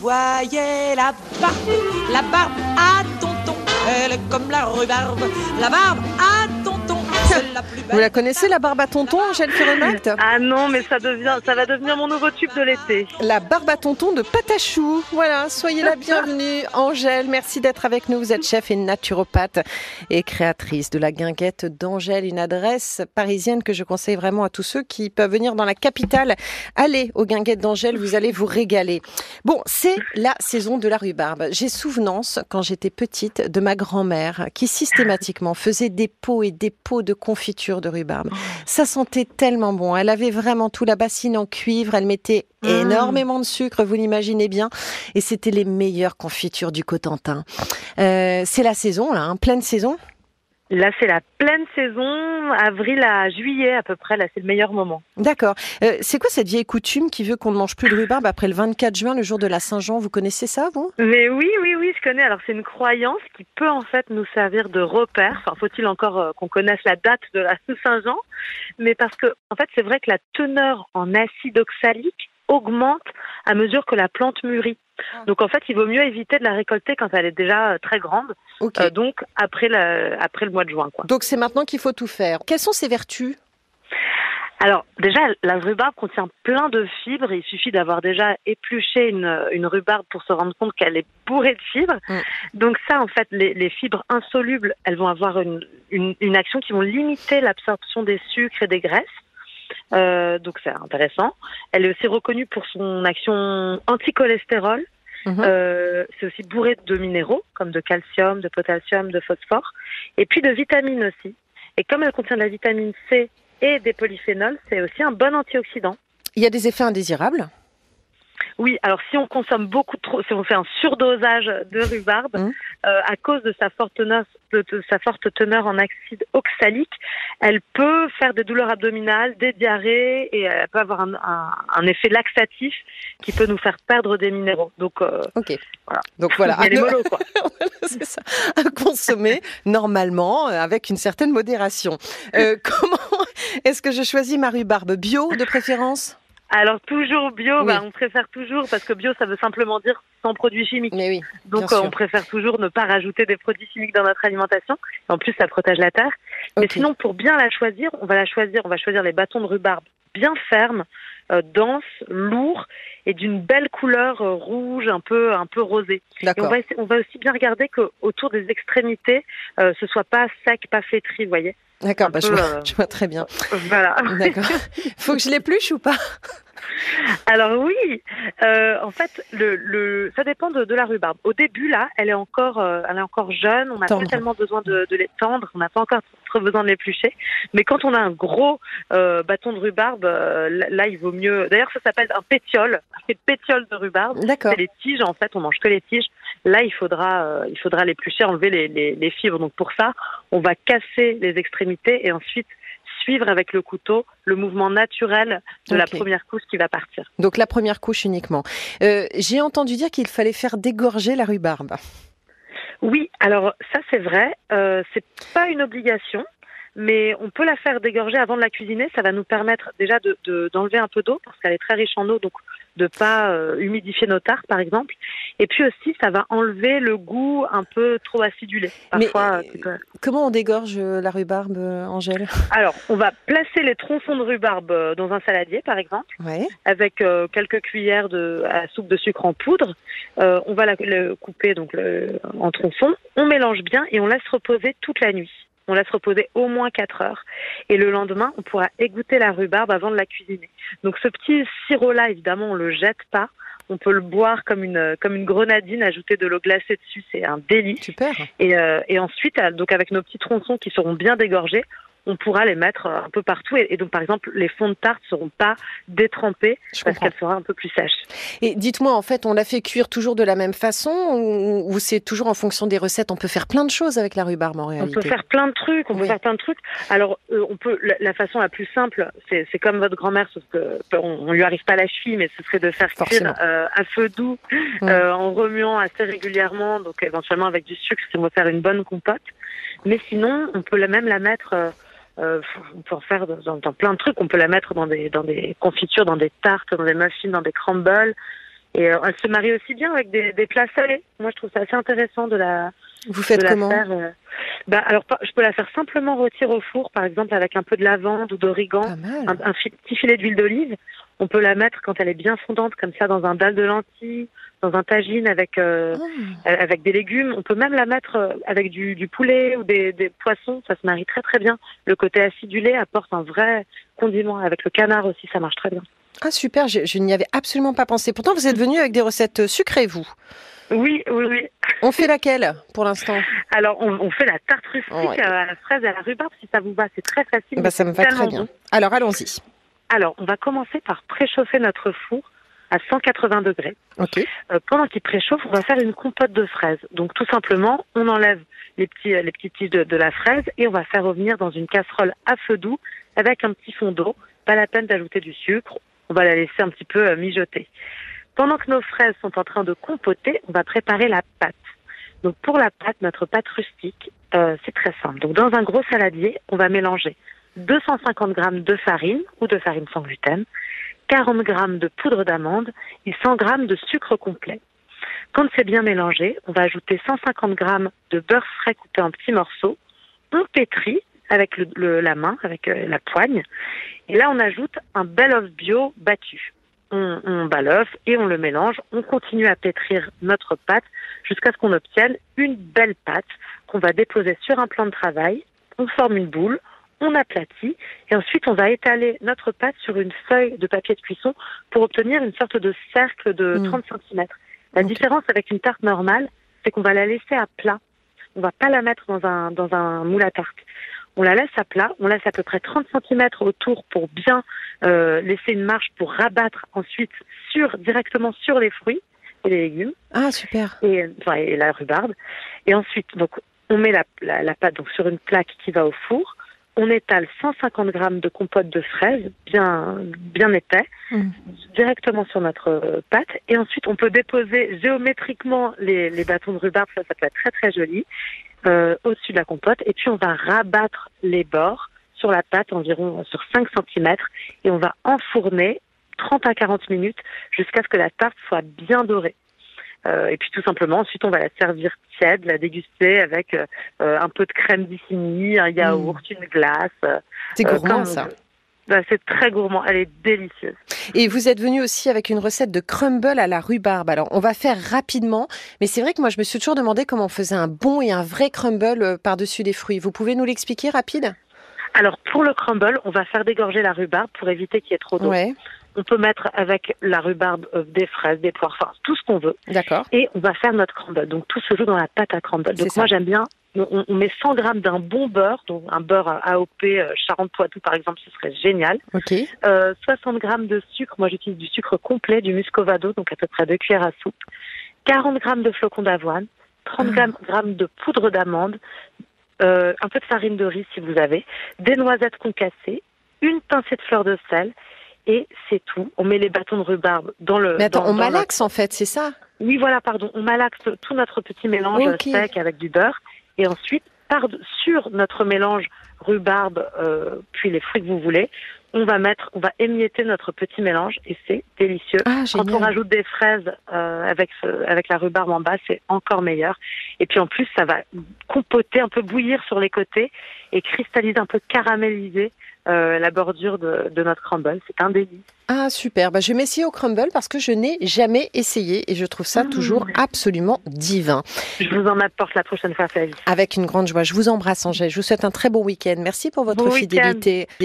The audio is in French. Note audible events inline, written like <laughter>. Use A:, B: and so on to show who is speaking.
A: voyais la barbe, la barbe à tonton, elle est comme la rhubarbe, la barbe à la plus
B: Vous la connaissez, la barbe à tonton, Angèle Ferremact
C: Ah non, mais ça devient, ça va devenir mon nouveau tube de l'été.
B: La barbe à tonton de Patachou. Voilà, soyez la bienvenue. Angèle, merci d'être avec nous. Vous êtes chef et naturopathe et créatrice de la guinguette d'Angèle, une adresse parisienne que je conseille vraiment à tous ceux qui peuvent venir dans la capitale. Allez aux guinguettes d'Angèle, vous allez vous régaler. Bon, c'est la saison de la rhubarbe. J'ai souvenance, quand j'étais petite, de ma grand-mère qui systématiquement faisait des pots et des pots de confiture de rhubarbe. Ça sentait tellement bon. Elle avait vraiment tout la bassine en cuivre. Elle mettait
C: Mmh.
B: énormément de sucre, vous l'imaginez bien. Et c'était les meilleures confitures du Cotentin. Euh, c'est la saison, là, hein, pleine saison.
C: Là, c'est la pleine saison, avril à juillet à peu près. Là, c'est le meilleur moment.
B: D'accord. Euh, c'est quoi cette vieille coutume qui veut qu'on ne mange plus de rhubarbe après le 24 juin, le jour de la Saint-Jean? Vous connaissez ça, vous?
C: Mais oui, oui, oui, je connais. Alors, c'est une croyance qui peut en fait nous servir de repère. Enfin, faut-il encore euh, qu'on connaisse la date de la <laughs> Saint-Jean? Mais parce que, en fait, c'est vrai que la teneur en acide oxalique augmente à mesure que la plante mûrit.
B: Ah.
C: Donc, en fait, il vaut mieux éviter de la récolter quand elle est déjà euh, très grande. Euh, donc, après, la, après le mois de juin, quoi.
B: Donc c'est maintenant qu'il faut tout faire. Quelles sont ses vertus?
C: Alors déjà, la rhubarbe contient plein de fibres. Il suffit d'avoir déjà épluché une, une rhubarbe pour se rendre compte qu'elle est bourrée de fibres.
B: Mm.
C: Donc ça, en fait, les, les fibres insolubles, elles vont avoir une, une, une action qui vont limiter l'absorption des sucres et des graisses. Euh, donc c'est intéressant. Elle est aussi reconnue pour son action anti-cholestérol.
B: Mhm.
C: Euh, c'est aussi bourré de minéraux comme de calcium, de potassium, de phosphore, et puis de vitamines aussi. Et comme elle contient de la vitamine C et des polyphénols, c'est aussi un bon antioxydant.
B: Il y a des effets indésirables
C: Oui, alors si on consomme beaucoup trop, si on fait un surdosage de rhubarbe,
B: Mhm.
C: euh, à cause de sa forte teneur, de, de sa forte teneur en acide oxalique, elle peut faire des douleurs abdominales, des diarrhées et elle peut avoir un, un- un effet laxatif qui peut nous faire perdre des minéraux. Donc, euh,
B: Ok.
C: Voilà.
B: Donc voilà.
C: il y a les mollo, <laughs> quoi.
B: c'est ça, à consommer normalement euh, avec une certaine modération. Euh, <laughs> comment est-ce que je choisis ma rhubarbe? Bio de préférence?
C: Alors toujours bio,
B: Oui.
C: bah, on préfère toujours parce que bio ça veut simplement dire sans produits chimiques.
B: Mais oui.
C: Donc euh, on préfère toujours ne pas rajouter des produits chimiques dans notre alimentation. En plus ça protège la terre. Mais sinon pour bien la choisir, on va la choisir, on va choisir les bâtons de rhubarbe bien fermes, euh, denses, lourds et d'une belle couleur euh, rouge, un peu un peu rosée. Et on va, essa- on va aussi bien regarder que autour des extrémités, euh, ce soit pas sec, pas flétri, vous voyez.
B: D'accord. Bah, je, vois,
C: euh,
B: je vois très bien. <laughs>
C: Voilà.
B: D'accord. <laughs> Faut que je l'épluche ou pas?
C: Alors oui, euh, en fait, le, le, ça dépend de, de la rhubarbe. Au début, là, elle est encore, euh, elle est encore jeune. On n'a pas tellement besoin de, de les tendre. On n'a pas encore trop besoin de l'éplucher. Mais quand on a un gros euh, bâton de rhubarbe, euh, là, il vaut mieux. D'ailleurs, ça s'appelle un pétiole. C'est pétiole de rhubarbe.
B: D'accord.
C: C'est les tiges. En fait, on mange que les tiges. Là, il faudra, euh, il faudra l'éplucher, enlever les, les, les fibres. Donc pour ça, on va casser les extrémités et ensuite suivre avec le couteau le mouvement naturel de la première couche qui va partir.
B: Donc la première couche uniquement. Euh, J'ai entendu dire qu'il fallait faire dégorger la rhubarbe.
C: Oui, alors ça c'est vrai. Euh, c'est pas une obligation, mais on peut la faire dégorger avant de la cuisiner. Ça va nous permettre déjà de de- d'enlever un peu d'eau parce qu'elle est très riche en eau, donc de pas euh, humidifier nos tartes par exemple. Et puis aussi, ça va enlever le goût un peu trop acidulé.
B: Mais,
C: Parfois.
B: euh,
C: euh, peux-
B: Comment on dégorge euh, la rhubarbe, euh, Angèle?
C: Alors, on va placer les tronçons de rhubarbe euh, dans un saladier par exemple.
B: Ouais.
C: avec euh, quelques cuillères de à soupe de sucre en poudre. Euh, on va la, le couper donc le- en tronçons. On mélange bien et on laisse reposer toute la nuit. On laisse reposer au moins 4 heures. Et le lendemain, on pourra égoutter la rhubarbe avant de la cuisiner. Donc ce petit sirop-là, évidemment, on le jette pas. On peut le boire comme une comme une grenadine, ajouter de l'eau glacée dessus, c'est un délice.
B: Super.
C: Et, euh, et ensuite, euh, donc avec nos petits tronçons qui seront bien dégorgés, on pourra les mettre euh, un peu partout. Et, et donc, par exemple, les fonds de tarte seront pas détrempés
B: Je
C: parce
B: comprends.
C: qu'elle sera un peu plus sèche.
B: Et dites-moi, en fait, on la fait cuire toujours de la même façon ou, ou c'est toujours en fonction des recettes? On peut faire plein de choses avec la rhubarbe en
C: On
B: réalité.
C: peut faire plein de trucs, on
B: Oui.
C: peut faire plein de trucs. Alors, euh, on peut la, la façon la plus simple, c'est comme votre grand-mère, sauf que on, on lui arrive pas à la cheville, mais ce serait de faire cuire euh, à feu doux, euh, en remuant assez régulièrement, donc éventuellement avec du sucre, si on veut faire une bonne compote. Mais sinon, on peut même la mettre. Euh, on peut en faire dans, dans plein de trucs. On peut la mettre dans des dans des confitures, dans des tartes, dans des muffins, dans des crumbles. Et euh, elle se marie aussi bien avec des, des plats salés. Moi, je trouve ça assez intéressant de la,
B: Vous faites comment
C: faire. euh, bah, alors, je peux la faire simplement rôtir au four, par exemple, avec un peu de lavande ou d'origan, un, petit filet d'huile d'olive. On peut la mettre quand elle est bien fondante, comme ça, dans un dalle de lentilles, dans un tagine avec euh,
B: Ah.
C: avec des légumes. On peut même la mettre euh, avec du, du poulet ou des, des poissons. Ça se marie très très bien. Le côté acidulé apporte un vrai condiment. Avec le canard aussi, ça marche très bien.
B: Ah super, je, je n'y avais absolument pas pensé. Pourtant, vous êtes venu avec des recettes euh, sucrées, vous.
C: Oui, oui, oui.
B: On fait laquelle pour l'instant
C: Alors, on, on fait la tarte rustique
B: Ouais.
C: euh, à la fraise et à la rhubarbe, si ça vous va. C'est très facile.
B: bah, Ça me va très bien.
C: bon.
B: Alors allons-y.
C: Alors, on va commencer par préchauffer notre four à 180 degrés.
B: Ok.
C: Euh, pendant qu'il préchauffe, on va faire une compote de fraises. Donc, tout simplement, on enlève les petits, euh, les petits tiges de, de la fraise et on va faire revenir dans une casserole à feu doux avec un petit fond d'eau. Pas la peine d'ajouter du sucre. On va la laisser un petit peu euh, mijoter. Pendant que nos fraises sont en train de compoter, on va préparer la pâte. Donc, pour la pâte, notre pâte rustique, euh, c'est très simple. Donc, dans un gros saladier, on va mélanger 250 grammes de farine ou de farine sans gluten, 40 grammes de poudre d'amande et 100 grammes de sucre complet. Quand c'est bien mélangé, on va ajouter 150 grammes de beurre frais coupé en petits morceaux. On pétrit avec le, le- la main, avec euh, la poigne. Et là, on ajoute un bel œuf bio battu. On, on bat l'œuf et on le mélange. On continue à pétrir notre pâte jusqu'à ce qu'on obtienne une belle pâte qu'on va déposer sur un plan de travail. On forme une boule, on aplatit et ensuite on va étaler notre pâte sur une feuille de papier de cuisson pour obtenir une sorte de cercle de
B: Mm.
C: 30 cm. La différence avec une tarte normale, c'est qu'on va la laisser à plat. On va pas la mettre dans un, dans un moule à tarte. On la laisse à plat, on laisse à peu près 30 cm autour pour bien euh, laisser une marge pour rabattre ensuite sur directement sur les fruits et les légumes
B: Ah super.
C: et, enfin, et la rhubarbe. Et ensuite, donc, on met la, la, la pâte donc, sur une plaque qui va au four. On étale 150 grammes de compote de fraises, bien, bien épais,
B: Mm.
C: directement sur notre euh, pâte. Et ensuite, on peut déposer géométriquement les, les bâtons de rhubarbe, ça, ça peut être très très joli, euh, au-dessus de la compote. Et puis, on va rabattre les bords sur la pâte, environ sur 5 cm, et on va enfourner 30 à 40 minutes jusqu'à ce que la tarte soit bien dorée. Euh, et puis tout simplement, ensuite on va la servir tiède, la déguster avec euh, euh, un peu de crème d'ici, un yaourt, une glace. euh,
B: C'est
C: euh,
B: gourmand ça.
C: Bah, c'est très gourmand, elle est délicieuse.
B: Et vous êtes venu aussi avec une recette de crumble à la rhubarbe. Alors, on va faire rapidement, mais c'est vrai que moi, je me suis toujours demandé comment on faisait un bon et un vrai crumble euh, par-dessus les fruits. Vous pouvez nous l'expliquer rapide?
C: Alors pour le crumble, on va faire dégorger la rhubarbe pour éviter qu'il y ait trop d'eau.
B: Ouais,
C: On peut mettre avec la rhubarbe euh, des fraises, des poires, enfin tout ce qu'on veut.
B: d'accord.
C: Et on va faire notre crumble. Donc tout se joue dans la pâte à crumble. Donc moi j'aime bien, on, on met 100 grammes d'un bon beurre, donc un beurre AOP euh, Charente-Poitou par exemple, ce serait génial.
B: Ok.
C: Euh, 60 grammes de sucre, moi j'utilise du sucre complet, du muscovado, donc à peu près 2 cuillères à soupe. 40 grammes de flocons d'avoine, 30
B: Ah.
C: grammes de poudre d'amande, euh, un peu de farine de riz si vous avez, des noisettes concassées, une pincée de fleur de sel, et c'est tout. On met les bâtons de rhubarbe dans le.
B: Mais attends,
C: dans-
B: on
C: dans
B: malaxe en fait, c'est ça?
C: Oui, voilà, pardon. On malaxe tout notre petit mélange sec avec du beurre, et ensuite par sur notre mélange rhubarbe, euh, puis les fruits que vous voulez, on va mettre, on va émietter notre petit mélange, et c'est délicieux.
B: Ah,
C: Quand on rajoute des fraises euh, avec ce- avec la rhubarbe en bas, c'est encore meilleur. Et puis en plus, ça va compoter, un peu bouillir sur les côtés et cristalliser, un peu caraméliser euh, la bordure de, de notre crumble. C'est un délice.
B: Ah, super. Bah, je vais m'essayer au crumble parce que je n'ai jamais essayé et je trouve ça
C: Mmh.
B: toujours absolument divin.
C: Je vous en apporte la prochaine fois, Flavie.
B: Avec une grande joie. Je vous embrasse, Angèle. Je vous souhaite un très bon week-end. Merci pour votre
C: Bon
B: fidélité.